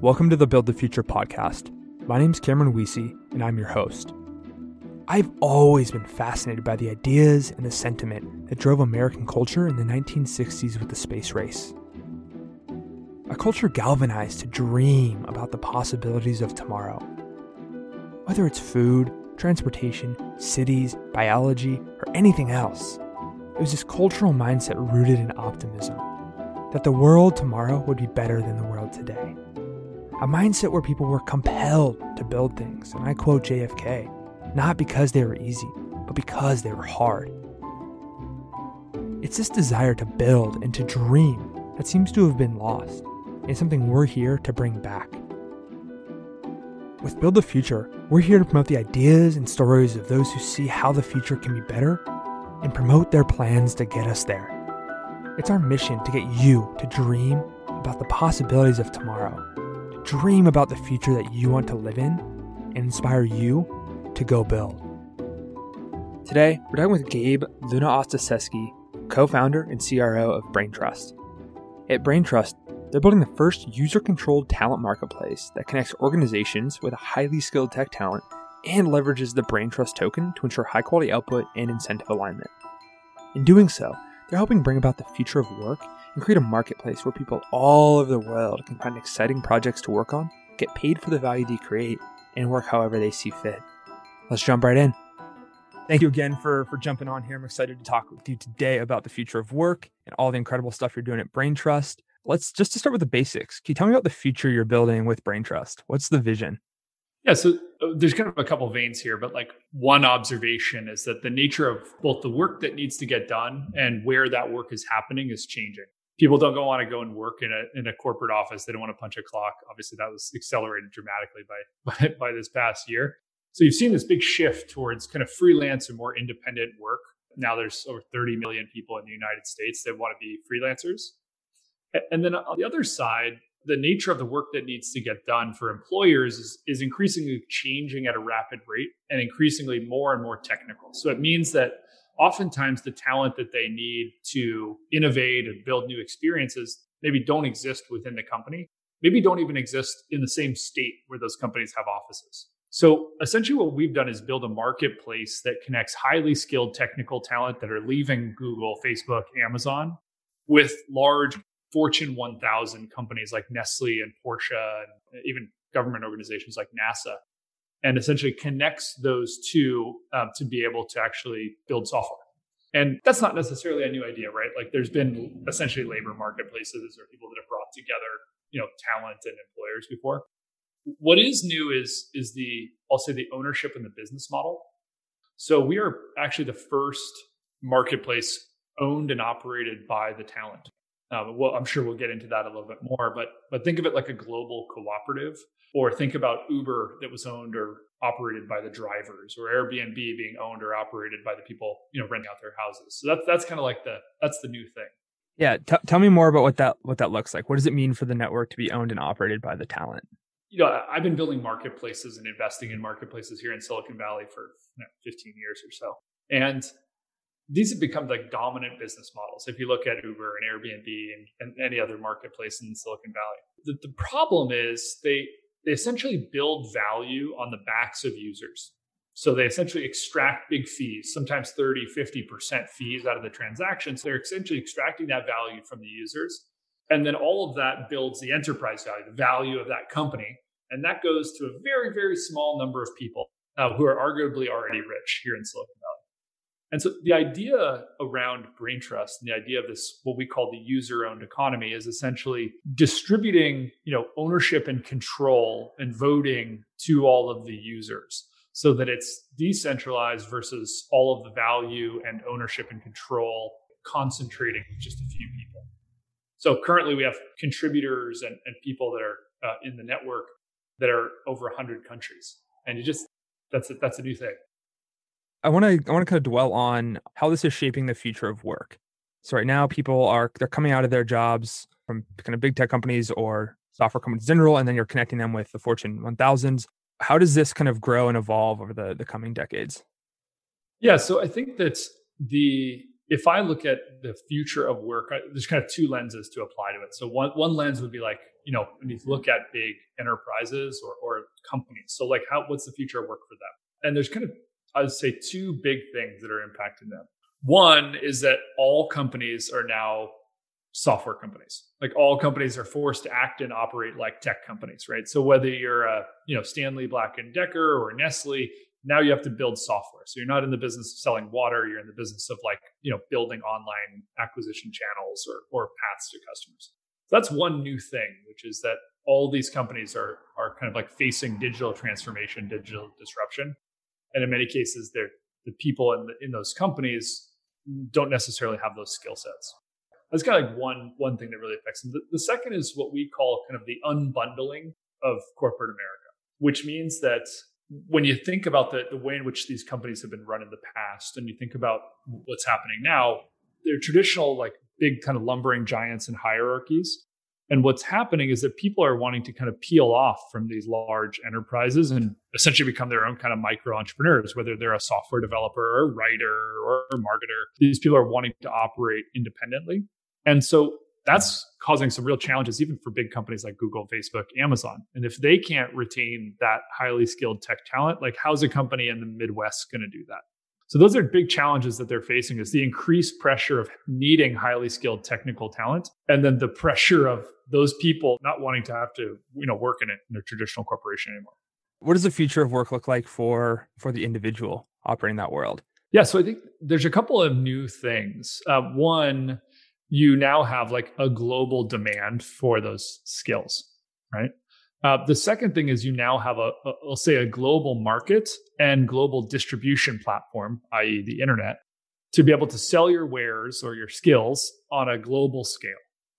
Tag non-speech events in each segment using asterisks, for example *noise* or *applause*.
Welcome to the Build the Future podcast. My name is Cameron Weesey, and I'm your host. I've always been fascinated by the ideas and the sentiment that drove American culture in the 1960s with the space race. A culture galvanized to dream about the possibilities of tomorrow. Whether it's food, transportation, cities, biology, or anything else, it was this cultural mindset rooted in optimism that the world tomorrow would be better than the world today. A mindset where people were compelled to build things, and I quote JFK, not because they were easy, but because they were hard. It's this desire to build and to dream that seems to have been lost, and something we're here to bring back. With Build the Future, we're here to promote the ideas and stories of those who see how the future can be better and promote their plans to get us there. It's our mission to get you to dream about the possibilities of tomorrow, to dream about the future that you want to live in, and inspire you to go build. Today, we're talking with Gabe Luna Ostaseski, co founder and CRO of Braintrust. At Braintrust, they're building the first user controlled talent marketplace that connects organizations with highly skilled tech talent and leverages the Braintrust token to ensure high quality output and incentive alignment. In doing so, they're helping bring about the future of work and create a marketplace where people all over the world can find exciting projects to work on, get paid for the value they create, and work however they see fit. Let's jump right in. Thank you again for, for jumping on here. I'm excited to talk with you today about the future of work and all the incredible stuff you're doing at Braintrust. Let's just to start with the basics. Can you tell me about the future you're building with Braintrust? What's the vision? Yeah, so uh, there's kind of a couple veins here, but like one observation is that the nature of both the work that needs to get done and where that work is happening is changing. People don't want to go and work in a in a corporate office. They don't want to punch a clock. Obviously, that was accelerated dramatically by *laughs* by, by this past year. So you've seen this big shift towards kind of freelance and more independent work. Now there's over 30 million people in the United States that want to be freelancers. And then on the other side, the nature of the work that needs to get done for employers is, is increasingly changing at a rapid rate and increasingly more and more technical. So it means that oftentimes the talent that they need to innovate and build new experiences maybe don't exist within the company, maybe don't even exist in the same state where those companies have offices. So essentially, what we've done is build a marketplace that connects highly skilled technical talent that are leaving Google, Facebook, Amazon with large Fortune 1000 companies like Nestle and Porsche, and even government organizations like NASA, and essentially connects those two um, to be able to actually build software. And that's not necessarily a new idea, right? Like there's been essentially labor marketplaces or people that have brought together, you know, talent and employers before. What is new is is the I'll say the ownership and the business model. So we are actually the first marketplace owned and operated by the talent. Uh, well, I'm sure we'll get into that a little bit more, but but think of it like a global cooperative, or think about Uber that was owned or operated by the drivers, or Airbnb being owned or operated by the people you know renting out their houses. So that's that's kind of like the that's the new thing. Yeah, t- tell me more about what that what that looks like. What does it mean for the network to be owned and operated by the talent? You know, I've been building marketplaces and investing in marketplaces here in Silicon Valley for you know, 15 years or so, and these have become like dominant business models. If you look at Uber and Airbnb and, and any other marketplace in Silicon Valley, the, the problem is they they essentially build value on the backs of users. So they essentially extract big fees, sometimes 30, 50% fees out of the transactions. They're essentially extracting that value from the users. And then all of that builds the enterprise value, the value of that company. And that goes to a very, very small number of people uh, who are arguably already rich here in Silicon Valley. And so the idea around Braintrust and the idea of this, what we call the user-owned economy, is essentially distributing, you know, ownership and control and voting to all of the users so that it's decentralized versus all of the value and ownership and control concentrating with just a few people. So currently we have contributors and, and people that are uh, in the network that are over 100 countries. And you just, that's a, that's a new thing. I want to I want to kind of dwell on how this is shaping the future of work. So right now, people are they're coming out of their jobs from kind of big tech companies or software companies in general, and then you're connecting them with the Fortune 1000s. How does this kind of grow and evolve over the the coming decades? Yeah, so I think that the if I look at the future of work, there's kind of two lenses to apply to it. So one one lens would be like you know, when you look at big enterprises or, or companies. So like how what's the future of work for them? And there's kind of I would say two big things that are impacting them. One is that all companies are now software companies. Like all companies are forced to act and operate like tech companies, right? So whether you're a, you know, Stanley Black and Decker or Nestle, now you have to build software. So you're not in the business of selling water, you're in the business of like, you know, building online acquisition channels or or paths to customers. So that's one new thing, which is that all these companies are are kind of like facing digital transformation, digital disruption. And in many cases, they're the people in the, in those companies don't necessarily have those skill sets. That's kind of like one one thing that really affects them. The, the second is what we call kind of the unbundling of corporate America, which means that when you think about the, the way in which these companies have been run in the past and you think about what's happening now, they're traditional, like big kind of lumbering giants and hierarchies. And what's happening is that people are wanting to kind of peel off from these large enterprises and essentially become their own kind of micro entrepreneurs, whether they're a software developer or a writer or a marketer. These people are wanting to operate independently. And so that's causing some real challenges, even for big companies like Google, Facebook, Amazon. And if they can't retain that highly skilled tech talent, like how's a company in the Midwest going to do that? So those are big challenges that they're facing is the increased pressure of needing highly skilled technical talent and then the pressure of those people not wanting to have to, you know, work in it in a traditional corporation anymore. What does the future of work look like for for the individual operating that world? Yeah, so I think there's a couple of new things. Uh, one, you now have like a global demand for those skills, right? Uh, the second thing is you now have a, a, let's say, a global market and global distribution platform, i.e., the internet, to be able to sell your wares or your skills on a global scale.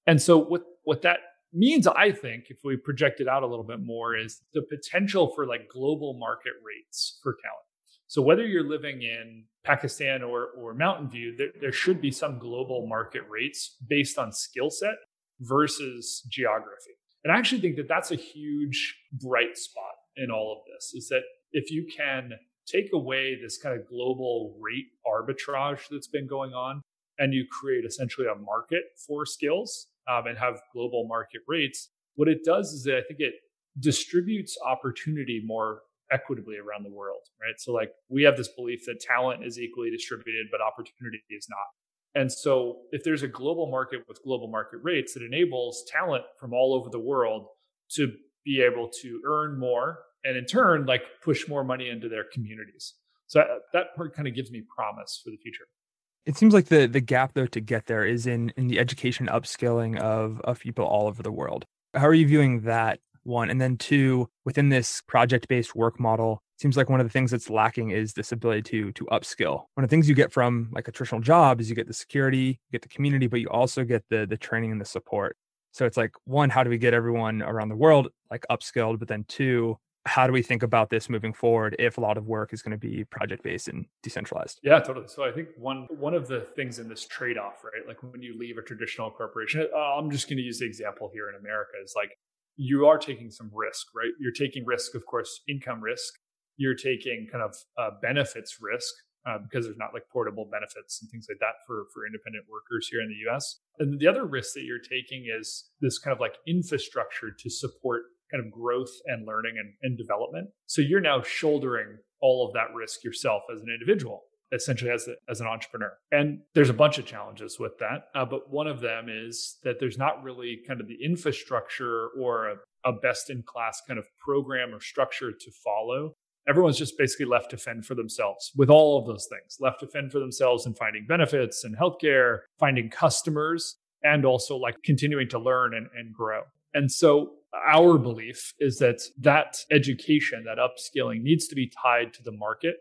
And so, what what that means, I think, if we project it out a little bit more, is the potential for like global market rates for talent. So whether you're living in Pakistan or, or Mountain View, there, there should be some global market rates based on skill set versus geography. And I actually think that that's a huge bright spot in all of this is that if you can take away this kind of global rate arbitrage that's been going on and you create essentially a market for skills um, and have global market rates, what it does is that I think it distributes opportunity more equitably around the world, right? So like we have this belief that talent is equally distributed, but opportunity is not. And so if there's a global market with global market rates that enables talent from all over the world to be able to earn more and in turn like push more money into their communities. So uh, that part kind of gives me promise for the future. It seems like the the gap though to get there is in in the education upskilling of of people all over the world. How are you viewing that one. And then two, within this project-based work model, seems like one of the things that's lacking is this ability to to upskill. One of the things you get from like a traditional job is you get the security, you get the community, but you also get the the training and the support. So it's like one, how do we get everyone around the world like upskilled? But then two, how do we think about this moving forward if a lot of work is going to be project based and decentralized yeah totally so i think one one of the things in this trade-off right like when you leave a traditional corporation uh, i'm just going to use the example here in america is like you are taking some risk, right? You're taking risk, of course, income risk. You're taking kind of uh, benefits risk uh, because there's not like portable benefits and things like that for for independent workers here in the U.S. And the other risk that you're taking is this kind of like infrastructure to support kind of growth and learning and, and development. So you're now shouldering all of that risk yourself as an individual essentially as, a, as an entrepreneur. And there's a bunch of challenges with that. Uh, but one of them is that there's not really kind of the infrastructure or a, a best in class kind of program or structure to follow. Everyone's just basically left to fend for themselves with all of those things, left to fend for themselves and finding benefits and healthcare, finding customers, and also like continuing to learn and, and grow. And so our belief is that that education, that upskilling needs to be tied to the market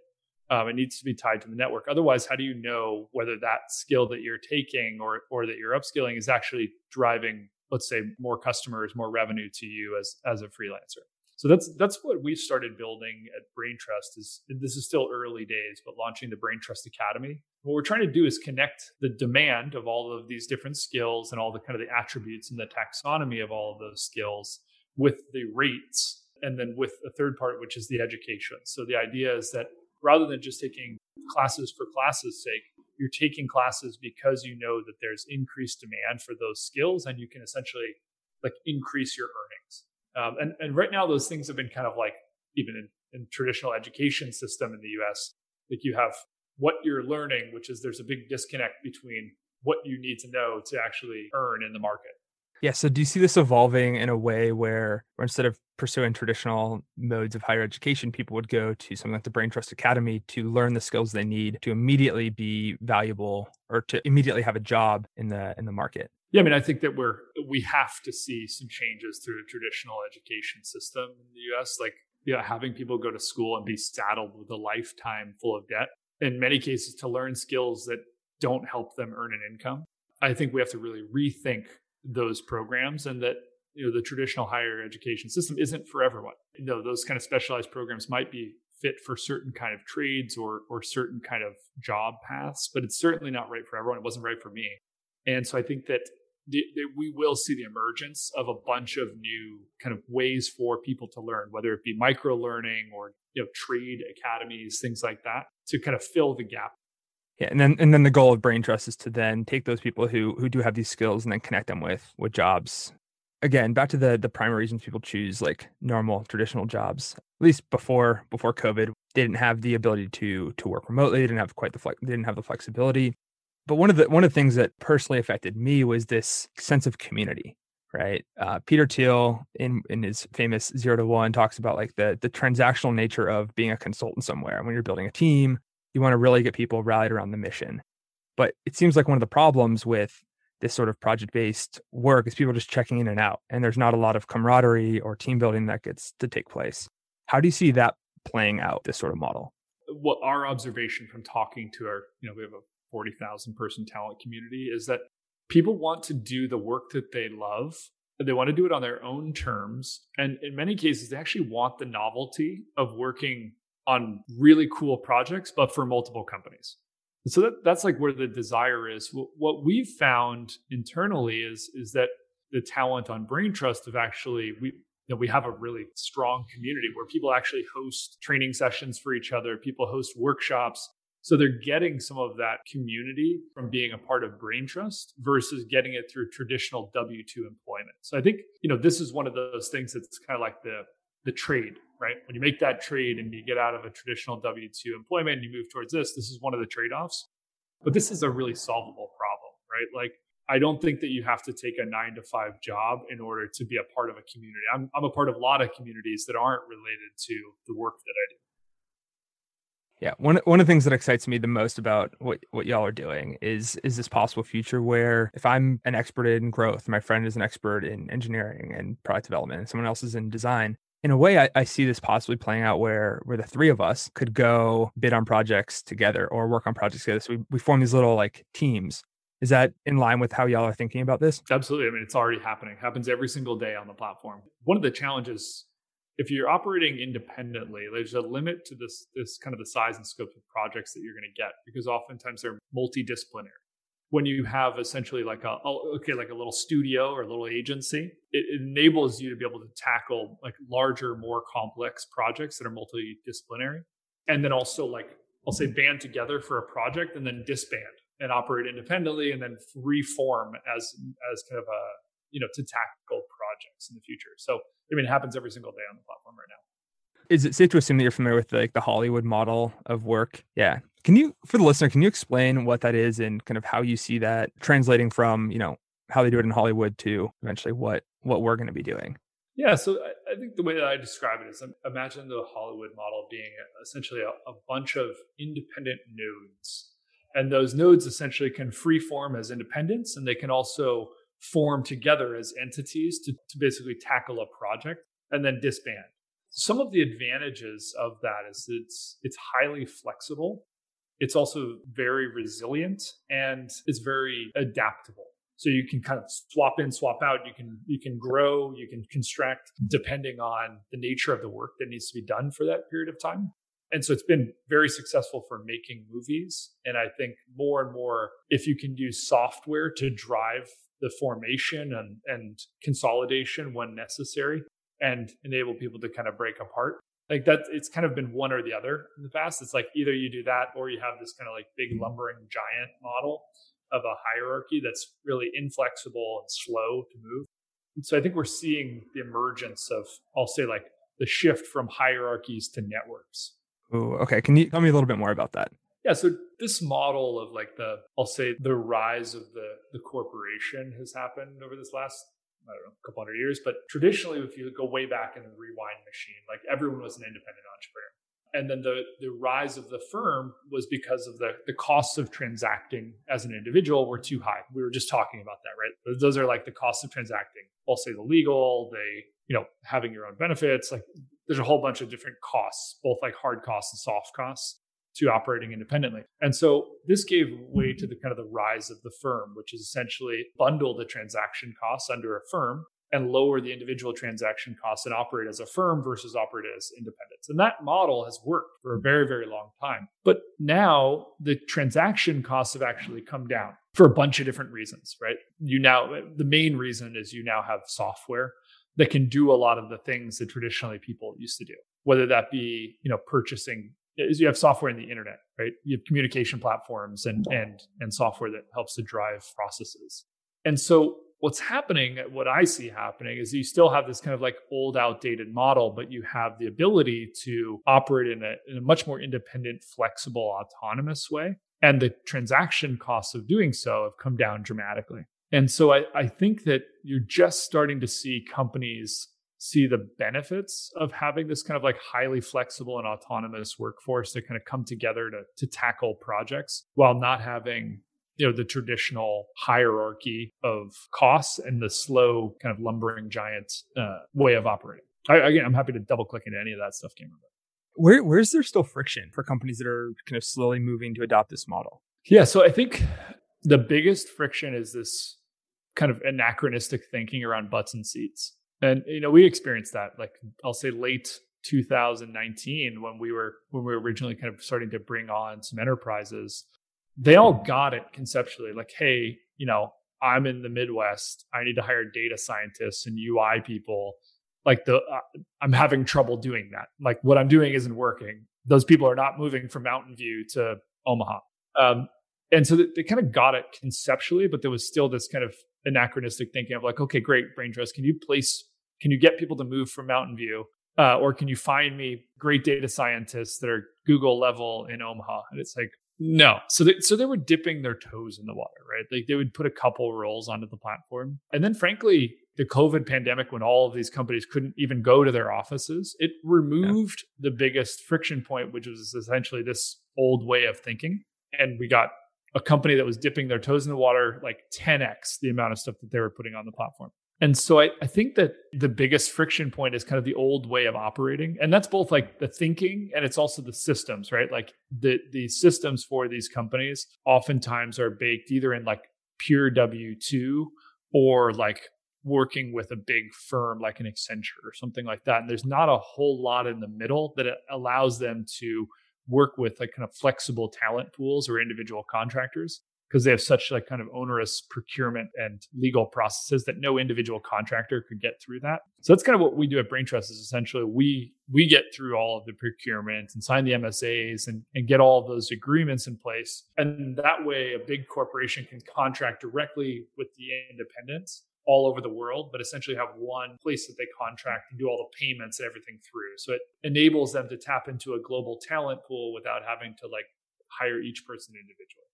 um, it needs to be tied to the network. Otherwise, how do you know whether that skill that you're taking or or that you're upskilling is actually driving, let's say, more customers, more revenue to you as as a freelancer? So that's that's what we started building at Braintrust. Is this is still early days, but launching the Braintrust Academy. What we're trying to do is connect the demand of all of these different skills and all the kind of the attributes and the taxonomy of all of those skills with the rates and then with a third part which is the education so the idea is that rather than just taking classes for classes sake you're taking classes because you know that there's increased demand for those skills and you can essentially like increase your earnings. Um, and and right now those things have been kind of like even in, in traditional education system in the U.S. Like you have what you're learning, which is there's a big disconnect between what you need to know to actually earn in the market. Yeah. So do you see this evolving in a way where, where instead of pursuing traditional modes of higher education, people would go to something like the Braintrust Academy to learn the skills they need to immediately be valuable or to immediately have a job in the in the market? Yeah, I mean, I think that we're we have to see some changes through the traditional education system in the US. Like, yeah, having people go to school and be saddled with a lifetime full of debt. In many cases, to learn skills that don't help them earn an income. I think we have to really rethink those programs and that you know the traditional higher education system isn't for everyone. You know, those kind of specialized programs might be fit for certain kind of trades or or certain kind of job paths, but it's certainly not right for everyone. It wasn't right for me. And so I think that the, we will see the emergence of a bunch of new kind of ways for people to learn, whether it be micro learning or you know trade academies, things like that, to kind of fill the gap yeah, and then and then the goal of Braintrust is to then take those people who who do have these skills and then connect them with with jobs. Again, back to the the primary reasons people choose like normal traditional jobs. At least before before COVID, they didn't have the ability to to work remotely. They didn't have quite the flex. They didn't have the flexibility. But one of the one of the things that personally affected me was this sense of community. Right, uh, Peter Thiel in in his famous zero to one talks about like the the transactional nature of being a consultant somewhere. When you're building a team, you want to really get people rallied around the mission. But it seems like one of the problems with this sort of project based work is people just checking in and out, and there's not a lot of camaraderie or team building that gets to take place. How do you see that playing out, this sort of model? What our observation from talking to our, you know, we have a 40,000 person talent community is that people want to do the work that they love. They want to do it on their own terms. And in many cases, they actually want the novelty of working on really cool projects, but for multiple companies. And So that, that's like where the desire is. What we've found internally is is that the talent on Braintrust have actually we you know, we have a really strong community where people actually host training sessions for each other. People host workshops. So they're getting some of that community from being a part of Braintrust versus getting it through traditional W two employment. So I think you know this is one of those things that's kind of like the the trade right? When you make that trade and you get out of a traditional W 2 employment and you move towards this, this is one of the trade offs. But this is a really solvable problem, right? Like, I don't think that you have to take a nine to five job in order to be a part of a community. I'm, I'm a part of a lot of communities that aren't related to the work that I do. Yeah, one one of the things that excites me the most about what what y'all are doing is is this possible future where if I'm an expert in growth, my friend is an expert in engineering and product development, and someone else is in design, in a way I, I, see this possibly playing out where where the three of us could go bid on projects together or work on projects together. So we, we form these little like teams. Is that in line with how y'all are thinking about this? Absolutely i mean it's already happening. It happens every single day on the platform. One of the challenges if you're operating independently there's a limit to this this kind of the size and scope of projects that you're going to get because oftentimes they're multidisciplinary. When you have essentially like a okay like a little studio or a little agency it, enables you to be able to tackle like larger more complex projects that are multidisciplinary. And then also like i'll say band together for a project and then disband and operate independently and then reform as as kind of a you know to tackle projects in the future so i mean it happens every single day on the platform right now is it safe to assume that you're familiar with like the Hollywood model of work? Yeah. Can you, for the listener, can you explain what that is and kind of how you see that translating from, you know, how they do it in Hollywood to eventually what what we're going to be doing? Yeah, so I, I think the way that I describe it is imagine the Hollywood model being essentially a, a bunch of independent nodes, and those nodes essentially can free form as independents, and they can also form together as entities to, to basically tackle a project and then disband. Some of the advantages of that is it's it's highly flexible. It's also very resilient and it's very adaptable. So you can kind of swap in swap out. You can you can grow you can construct depending on the nature of the work that needs to be done for that period of time. And so it's been very successful for making movies. And i think more and more if you can use software to drive the formation and, and consolidation when necessary and enable people to kind of break apart. Like that, it's kind of been one or the other in the past. It's like either you do that or you have this kind of like big mm-hmm. lumbering giant model of a hierarchy that's really inflexible and slow to move. so I think we're seeing the emergence of, I'll say, like the shift from hierarchies to networks. Ooh, okay. Can you tell me a little bit more about that? Yeah, so this model of like the, I'll say, the rise of the the corporation has happened over this last I don't know, a couple hundred years. But traditionally, if you go way back in the rewind machine, like everyone was an independent entrepreneur. And then the, the rise of the firm was because of the, the costs of transacting as an individual were too high. We were just talking about that, right? Those are like the costs of transacting. I'll say the legal, they, you know, having your own benefits. Like there's a whole bunch of different costs, both like hard costs and soft costs to operating independently. And so this gave way to the kind of the rise of the firm, which is essentially bundle the transaction costs under a firm and lower the individual transaction costs and operate as a firm versus operate as independents. And that model has worked for a very, very long time. But now the transaction costs have actually come down for a bunch of different reasons, right? You now, the main reason is you now have software that can do a lot of the things that traditionally people used to do, whether that be, you know, purchasing is you have software in the internet, right? You have communication platforms and and and software that helps to drive processes. And so what's happening, what I see happening is you still have this kind of like old outdated model, but you have the ability to operate in a, in a much more independent, flexible, autonomous way. And the transaction costs of doing so have come down dramatically. And so I, I think that you're just starting to see companies see the benefits of having this kind of like highly flexible and autonomous workforce that kind of come together to, to tackle projects while not having you know the traditional hierarchy of costs and the slow kind of lumbering giant uh, way of operating. I, again i'm happy to double click into any of that stuff cameron where where's there still friction for companies that are kind of slowly moving to adopt this model? Yeah so i think the biggest friction is this kind of anachronistic thinking around butts and seats and you know, we experienced that. Like I'll say late 2019 when we were when we were originally kind of starting to bring on some enterprises. They all got it conceptually. Like, hey, you know, I'm in the Midwest. I need to hire data scientists and UI people. Like the uh, I'm having trouble doing that. Like what I'm doing isn't working. Those people are not moving from Mountain View to Omaha. Um, and so they, kind of got it conceptually, but there was still this kind of anachronistic thinking of like, okay, great, Braintrust, can you place, can you get people to move from Mountain View? Uh, or can you find me great data scientists that are Google level in Omaha? And it's like, no. So they, so they were dipping their toes in the water, right? Like they would put a couple roles onto the platform. And then frankly, the COVID pandemic, when all of these companies couldn't even go to their offices, it removed yeah. the biggest friction point, which was essentially this old way of thinking. And we got a company that was dipping their toes in the water like 10x the amount of stuff that they were putting on the platform. And so I, I think that the biggest friction point is kind of the old way of operating. And that's both like the thinking and it's also the systems, right? Like the the systems for these companies oftentimes are baked either in like pure W2 or like working with a big firm like an Accenture or something like that. And there's not a whole lot in the middle that allows them to work with like kind of flexible talent pools or individual contractors because they have such like kind of onerous procurement and legal processes that no individual contractor could get through that. So that's kind of what we do at Braintrust is essentially we we get through all of the procurement and sign the MSAs and, and get all of those agreements in place. And that way a big corporation can contract directly with the independents all over the world, but essentially have one place that they contract and do all the payments and everything through. So it enables them to tap into a global talent pool without having to like hire each person individually.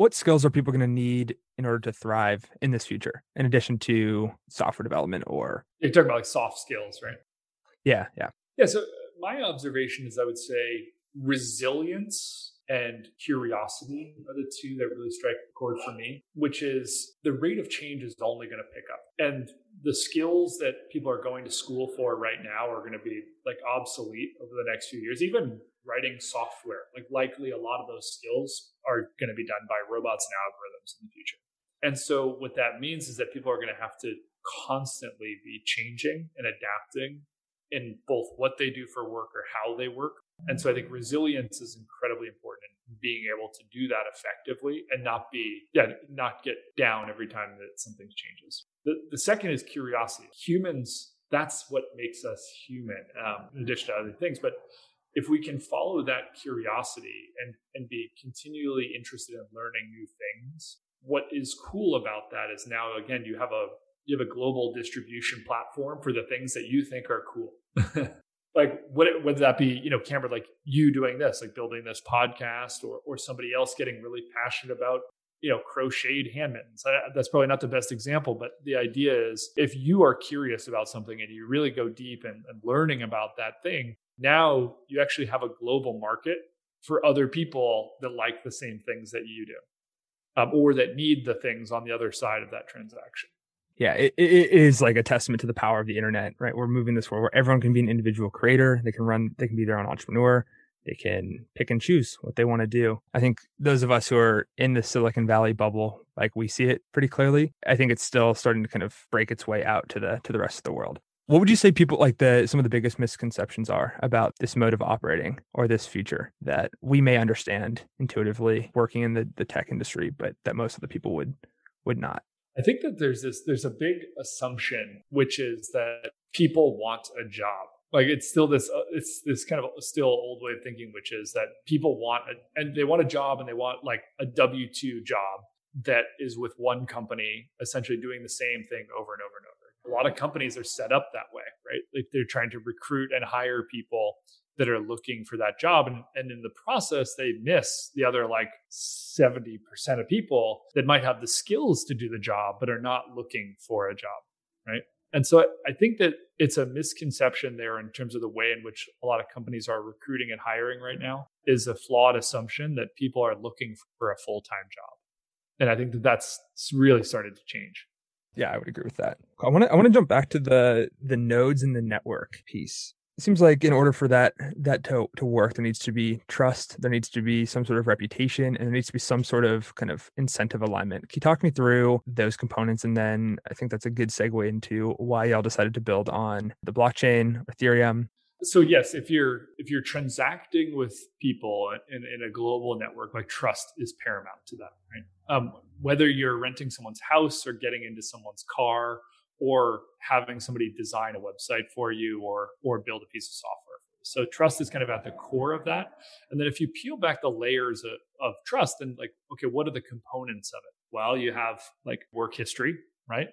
What skills are people going to need in order to thrive in this future, in addition to software development or? You're talking about like soft skills, right? Yeah, yeah. Yeah. So uh, my observation is I would say resilience and curiosity are the two that really strike a chord for me, which is the rate of change is only going to pick up. And the skills that people are going to school for right now are going to be like obsolete over the next few years. Even writing software, like likely a lot of those skills are going to be done by robots and algorithms in the future. And so what that means is that people are going to have to constantly be changing and adapting in both what they do for work or how they work and so I think resilience is incredibly important in being able to do that effectively and not be, yeah, not get down every time that something changes. The, the second is curiosity. Humans, that's what makes us human, um, in addition to other things. But if we can follow that curiosity and, and be continually interested in learning new things, what is cool about that is now, again, you have a you have a global distribution platform for the things that you think are cool. *laughs* like what would that be, you know, Cameron, like you doing this, like building this podcast or or somebody else getting really passionate about you know crocheted hand mittens that's probably not the best example but the idea is if you are curious about something and you really go deep and, and learning about that thing now you actually have a global market for other people that like the same things that you do um, or that need the things on the other side of that transaction. Yeah it, it is like a testament to the power of the internet right? We're moving this forward where everyone can be an individual creator. They can run they can be their own entrepreneur. They can pick and choose what they want to do. I think those of us who are in the Silicon Valley bubble, like we see it pretty clearly, I think it's still starting to kind of break its way out to the to the rest of the world. What would you say people like the some of the biggest misconceptions are about this mode of operating or this future that we may understand intuitively working in the, the tech industry, but that most of the people would would not? I think that there's this there's a big assumption which is that people want a job like it's still this uh, it's this kind of still old way of thinking which is that people want a, and they want a job and they want like a w2 job that is with one company essentially doing the same thing over and over and over a lot of companies are set up that way right like they're trying to recruit and hire people that are looking for that job and, and in the process they miss the other like 70% of people that might have the skills to do the job but are not looking for a job right and so I think that it's a misconception there in terms of the way in which a lot of companies are recruiting and hiring right now is a flawed assumption that people are looking for a full-time job. And I think that that's really started to change. Yeah, I would agree with that. I want to I want to jump back to the the nodes in the network piece. It seems like in order for that that to, to work there needs to be trust there needs to be some sort of reputation and there needs to be some sort of kind of incentive alignment. Can you talk me through those components? And then i think that's a good segue into why y'all decided to build on the blockchain ethereum so yes if you're if you're transacting with people in, in a global network like trust is paramount to that right? Um, whether you're renting someone's house or getting into someone's car or having somebody design a website for you or or build a piece of software so trust is kind of at the core of that. And then if you peel back the layers of, of trust and like okay what are the components of it? Well you have like work history right?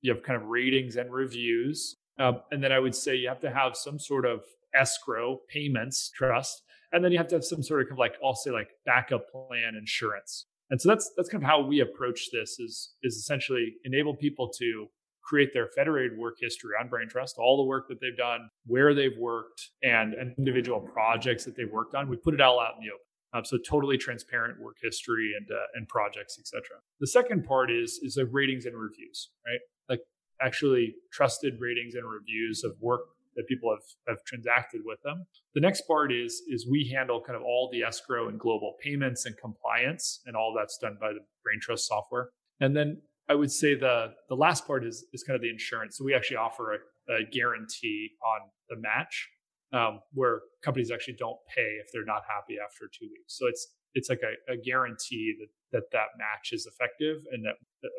You have kind of ratings and reviews um, and then i would say you have to have some sort of escrow payments trust and then you have to have some sort of kind of like i'll say like backup plan insurance and so that's that's kind of how we approach this is is essentially enable people to create their federated work history on Braintrust, all the work that they've done, where they've worked, and, and individual projects that they've worked on. We put it all out in the open. Um, so totally transparent work history and uh, and projects, etc. The second part is is the ratings and reviews, right? Like actually trusted ratings and reviews of work that people have have transacted with them. The next part is is we handle kind of all the escrow and global payments and compliance, and all that's done by the Braintrust software. And then I would say the the last part is is kind of the insurance. So we actually offer a, a guarantee on the match, um, where companies actually don't pay if they're not happy after two weeks. So it's it's like a, a guarantee that, that that match is effective and that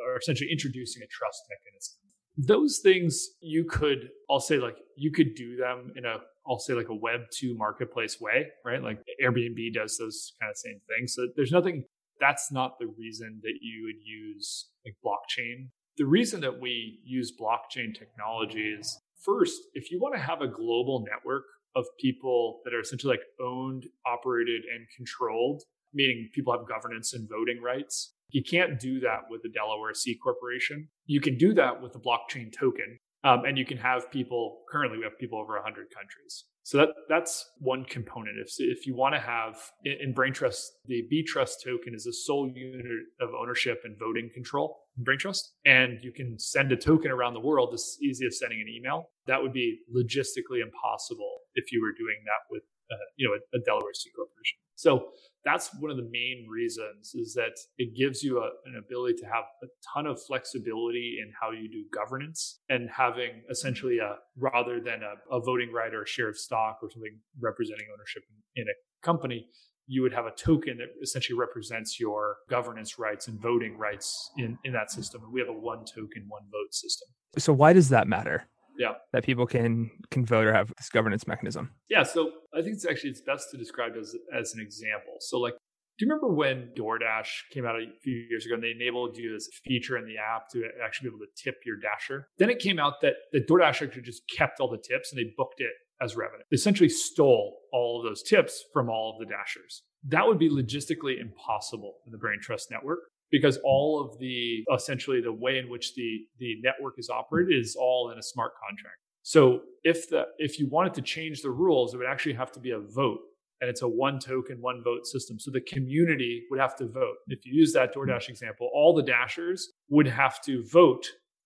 are essentially introducing a trust mechanism. Those things you could, I'll say, like you could do them in a, I'll say, like a Web two marketplace way, right? Like Airbnb does those kind of same things. So there's nothing that's not the reason that you would use like blockchain. The reason that we use blockchain technology is first, if you want to have a global network of people that are essentially like owned, operated, and controlled, meaning people have governance and voting rights, you can't do that with the Delaware C Corporation. You can do that with the blockchain token. Um, and you can have people, currently, we have people over 100 countries. So that that's one component. If if you want to have in, in Braintrust, the B Trust token is a sole unit of ownership and voting control in Braintrust, and you can send a token around the world as easy as sending an email. That would be logistically impossible if you were doing that with uh, you know a, a Delaware C corporation. So that's one of the main reasons is that it gives you a, an ability to have a ton of flexibility in how you do governance and having essentially a rather than a, a voting right or a share of stock or something representing ownership in, in a company you would have a token that essentially represents your governance rights and voting rights in, in that system. And we have a one token, one vote system. So why does that matter? Yeah that people can can vote or have this governance mechanism yeah so i think it's actually it's best to describe as as an example so like Do you remember when DoorDash came out a few years ago and they enabled you this feature in the app to actually be able to tip your dasher? Then it came out that, that DoorDash actually just kept all the tips and they booked it as revenue. They essentially stole all of those tips from all of the dashers. That would be logistically impossible in the Braintrust network because all of the essentially the way in which the the network is operated is all in a smart contract. So if the if you wanted to change the rules, it would actually have to be a vote and it's a one token, one vote system. So the community would have to vote. If you use that DoorDash example, all the Dashers would have to vote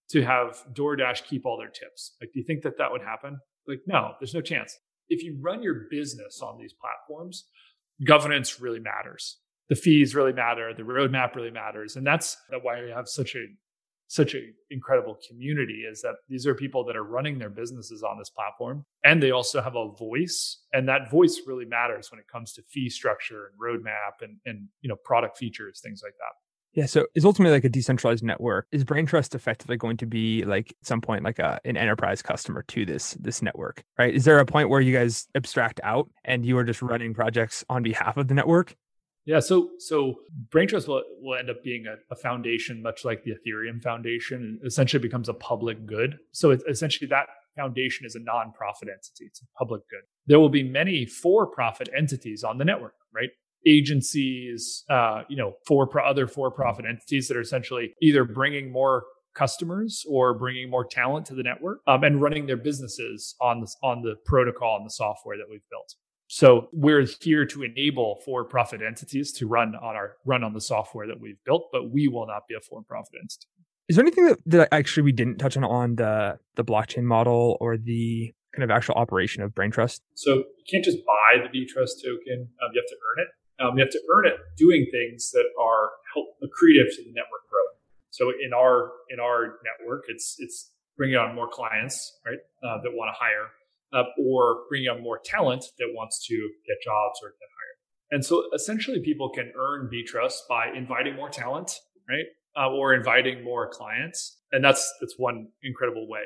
to have DoorDash keep all their tips. Like, do you think that that would happen? Like, no, there's no chance. If you run your business on these platforms, governance really matters. The fees really matter. The roadmap really matters. And that's why we have such a such an incredible community is that these are people that are running their businesses on this platform and they also have a voice and that voice really matters when it comes to fee structure and roadmap and, and you know product features things like that yeah, so it's ultimately like a decentralized network. Is Braintrust effectively going to be like at some point like a an enterprise customer to this this network? Right? Is there a point where you guys abstract out and you are just running projects on behalf of the network? Yeah, so so Braintrust will, will end up being a, a, foundation, much like the Ethereum Foundation, and essentially becomes a public good. So it's essentially that foundation is a nonprofit entity; it's a public good. There will be many for-profit entities on the network, right? Agencies, uh, you know, for pro- other for-profit entities that are essentially either bringing more customers or bringing more talent to the network um, and running their businesses on the on the protocol and the software that we've built. So we're here to enable for-profit entities to run on our run on the software that we've built, but we will not be a for-profit entity. Is there anything that, that actually we didn't touch on on the the blockchain model or the kind of actual operation of Braintrust? So you can't just buy the BTrust token; um, you have to earn it. Um, you have to earn it doing things that are help accretive to the network growth. So in our in our network, it's it's bringing on more clients, right, uh, that want to hire uh, or bringing on more talent that wants to get jobs or get hired. And so essentially, people can earn BTrust by inviting more talent, right? Uh, or inviting more clients. And that's that's one incredible way.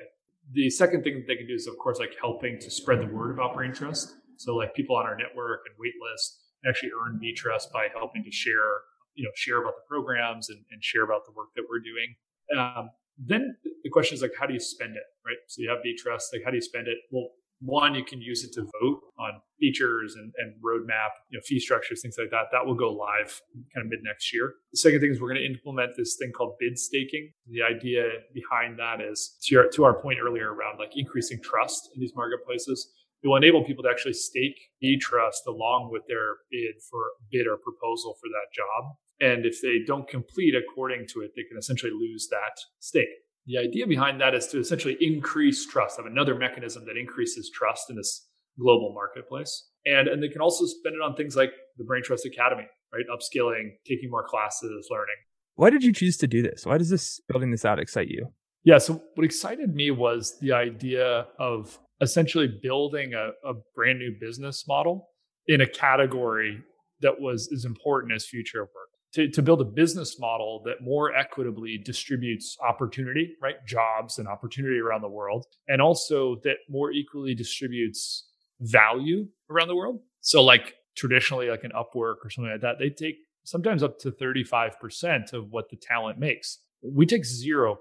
The second thing that they can do is, of course, like helping to spread the word about Braintrust. So like people on our network and waitlist actually earn BTrust by helping to share, you know, share about the programs and, and share about the work that we're doing. Um, then the question is like, how do you spend it, right? So you have BTrust, like how do you spend it? Well, one, you can use it to vote on features and, and roadmap, you know, fee structures, things like that. That will go live kind of mid next year. The second thing is we're going to implement this thing called bid staking. The idea behind that is to, your, to our point earlier around like increasing trust in these marketplaces. It will enable people to actually stake BTrust along with their bid for bid or proposal for that job. And if they don't complete according to it, they can essentially lose that stake. The idea behind that is to essentially increase trust, have another mechanism that increases trust in this global marketplace. And, and they can also spend it on things like the Braintrust Academy, right? Upskilling, taking more classes, learning. Why did you choose to do this? Why does this building this out excite you? Yeah. So what excited me was the idea of essentially building a, a brand new business model in a category that was as important as future of work to, to build a business model that more equitably distributes opportunity, right? Jobs and opportunity around the world, and also that more equally distributes value around the world. So, like traditionally, like an Upwork or something like that, they take sometimes up to 35% of what the talent makes. We take 0%.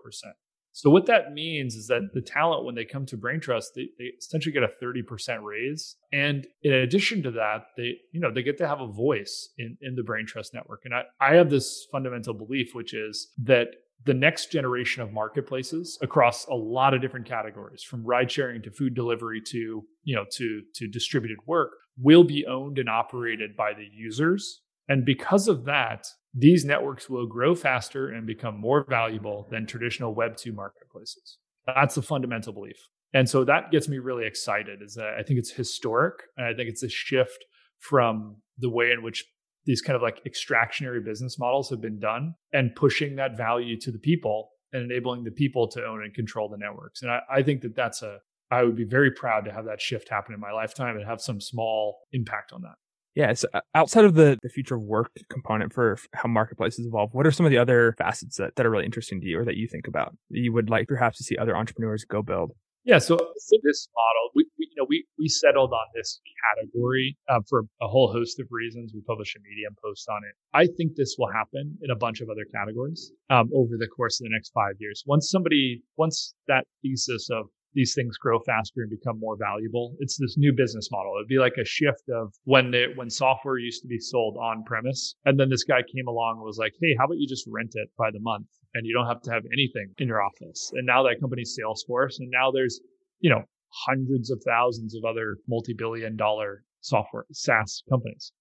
So what that means is that the talent, when they come to Braintrust, they, they essentially get a 30% raise. And in addition to that, they, you know, they get to have a voice in, in the Braintrust network. And I, I have this fundamental belief, which is that the next generation of marketplaces across a lot of different categories from ride sharing to food delivery to you know to to distributed work will be owned and operated by the users and because of that these networks will grow faster and become more valuable than traditional Web 2 marketplaces. That's the fundamental belief. And so that gets me really excited is that I think it's historic. And I think it's a shift from the way in which these kind of like extractionary business models have been done and pushing that value to the people and enabling the people to own and control the networks. And I, I think that that's a, I would be very proud to have that shift happen in my lifetime and have some small impact on that. Yeah. So uh, outside of the, the future of work component for how marketplaces evolve, what are some of the other facets that, that are really interesting to you or that you think about that you would like perhaps to see other entrepreneurs go build? Yeah. So this model, we, we, you know, we we settled on this category uh, for a whole host of reasons. We published a Medium post on it. I think this will happen in a bunch of other categories um, over the course of the next five years. Once somebody, once that thesis of these things grow faster and become more valuable. It's this new business model. It'd be like a shift of when it, when software used to be sold on premise, and then this guy came along and was like, "Hey, how about you just rent it by the month, and you don't have to have anything in your office." And now that company's Salesforce, and now there's you know hundreds of thousands of other multi-billion dollar software SaaS companies.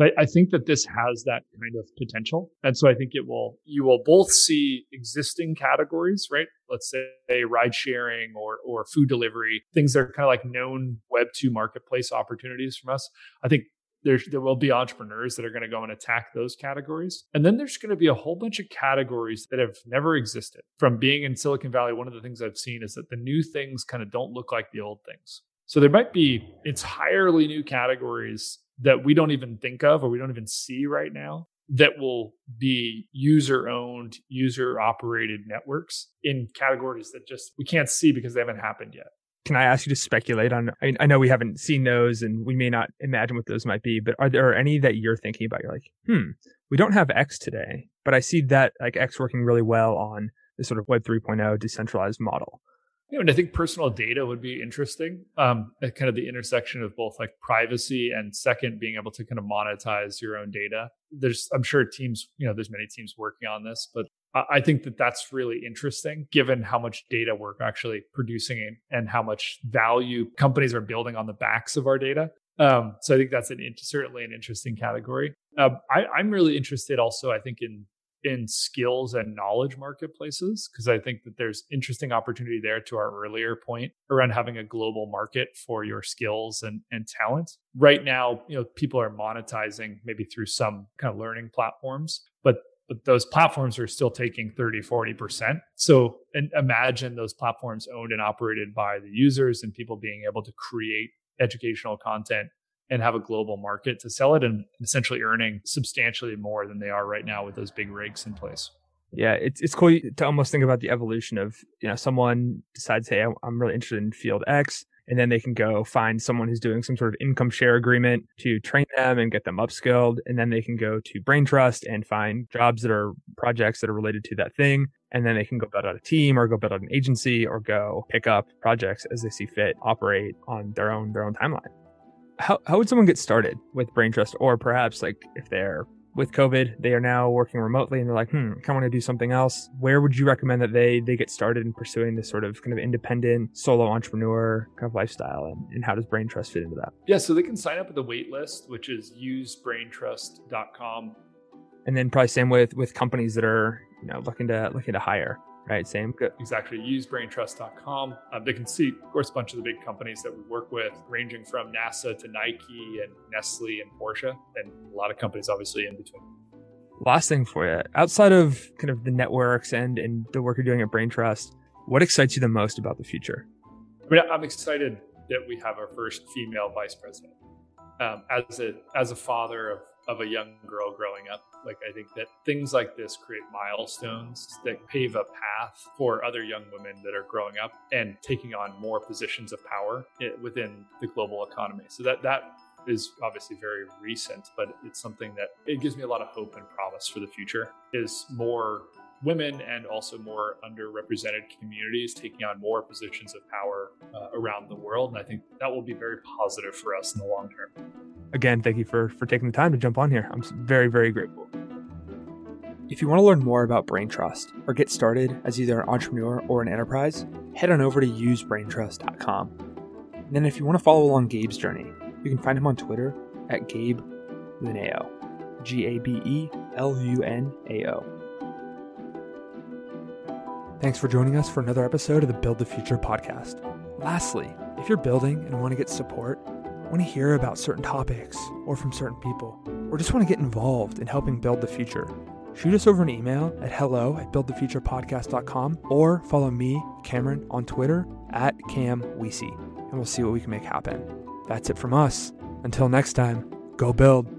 I, I, think that this has that kind of potential. And so I think it will, you will both see existing categories, right? Let's say ride sharing or, or food delivery, things that are kind of like known web two marketplace opportunities from us. I think there's, there will be entrepreneurs that are going to go and attack those categories. And then there's going to be a whole bunch of categories that have never existed. From being in Silicon Valley, one of the things I've seen is that the new things kind of don't look like the old things. So there might be entirely new categories that we don't even think of or we don't even see right now that will be user owned, user operated networks in categories that just we can't see because they haven't happened yet. Can I ask you to speculate on? I, mean, I know we haven't seen those and we may not imagine what those might be, but are there any that you're thinking about? You're like, hmm, we don't have X today, but I see that like X working really well on this sort of Web 3.0 decentralized model. Yeah, and I think personal data would be interesting. Um, at kind of the intersection of both like privacy and second, being able to kind of monetize your own data. There's, I'm sure teams, you know, there's many teams working on this, but I think that that's really interesting given how much data we're actually producing and how much value companies are building on the backs of our data. Um, so I think that's an certainly an interesting category. Uh, I, I'm really interested also, I think, in in skills and knowledge marketplaces because I think that there's interesting opportunity there to our earlier point around having a global market for your skills and, and talent. Right now, you know, people are monetizing maybe through some kind of learning platforms, but but those platforms are still taking 30 40% so and imagine those platforms owned and operated by the users and people being able to create educational content and have a global market to sell it and essentially earning substantially more than they are right now with those big rigs in place. Yeah, it's it's cool to almost think about the evolution of you know someone decides, hey, I'm really interested in field X, and then they can go find someone who's doing some sort of income share agreement to train them and get them upskilled, and then they can go to Braintrust and find jobs that are projects that are related to that thing, and then they can go build out a team or go build out an agency or go pick up projects as they see fit, operate on their own their own timeline how, how would someone get started with Braintrust? Or perhaps like if they're with COVID, they are now working remotely and they're like, hmm, I kind of want to do something else. Where would you recommend that they they get started in pursuing this sort of kind of independent solo entrepreneur kind of lifestyle? And, and how does Braintrust fit into that? Yeah, so they can sign up with the wait list, which is usebraintrust.com. And then probably same with with companies that are, you know, looking to looking to hire. Right, same. Good. Exactly. Use braintrust.com. Um, they can see, of course, a bunch of the big companies that we work with, ranging from NASA to Nike and Nestle and Porsche, and a lot of companies obviously in between. Last thing for you, outside of kind of the networks and, and the work you're doing at Braintrust, what excites you the most about the future? I mean, I'm excited that we have our first female vice president. Um, as a as a father of of a young girl growing up. Like, I think that things like this create milestones that pave a path for other young women that are growing up and taking on more positions of power within the global economy. So that that is obviously very recent, but it's something that it gives me a lot of hope and promise for the future. Is more women and also more underrepresented communities taking on more positions of power uh, around the world. And I think that will be very positive for us in the long term. Again, thank you for, for taking the time to jump on here. I'm very, very grateful. If you want to learn more about Braintrust or get started as either an entrepreneur or an enterprise, head on over to usebraintrust.com. And then if you want to follow along Gabe's journey, you can find him on Twitter at Gabe Lunao. G A B E L U N A O. Thanks for joining us for another episode of the Build the Future podcast. Lastly, if you're building and want to get support, want to hear about certain topics or from certain people, or just want to get involved in helping build the future, shoot us over an email at hello at buildthefuturepodcast.com or follow me, Cameron, on Twitter at CamWiese, and we'll see what we can make happen. That's it from us. Until next time, go build.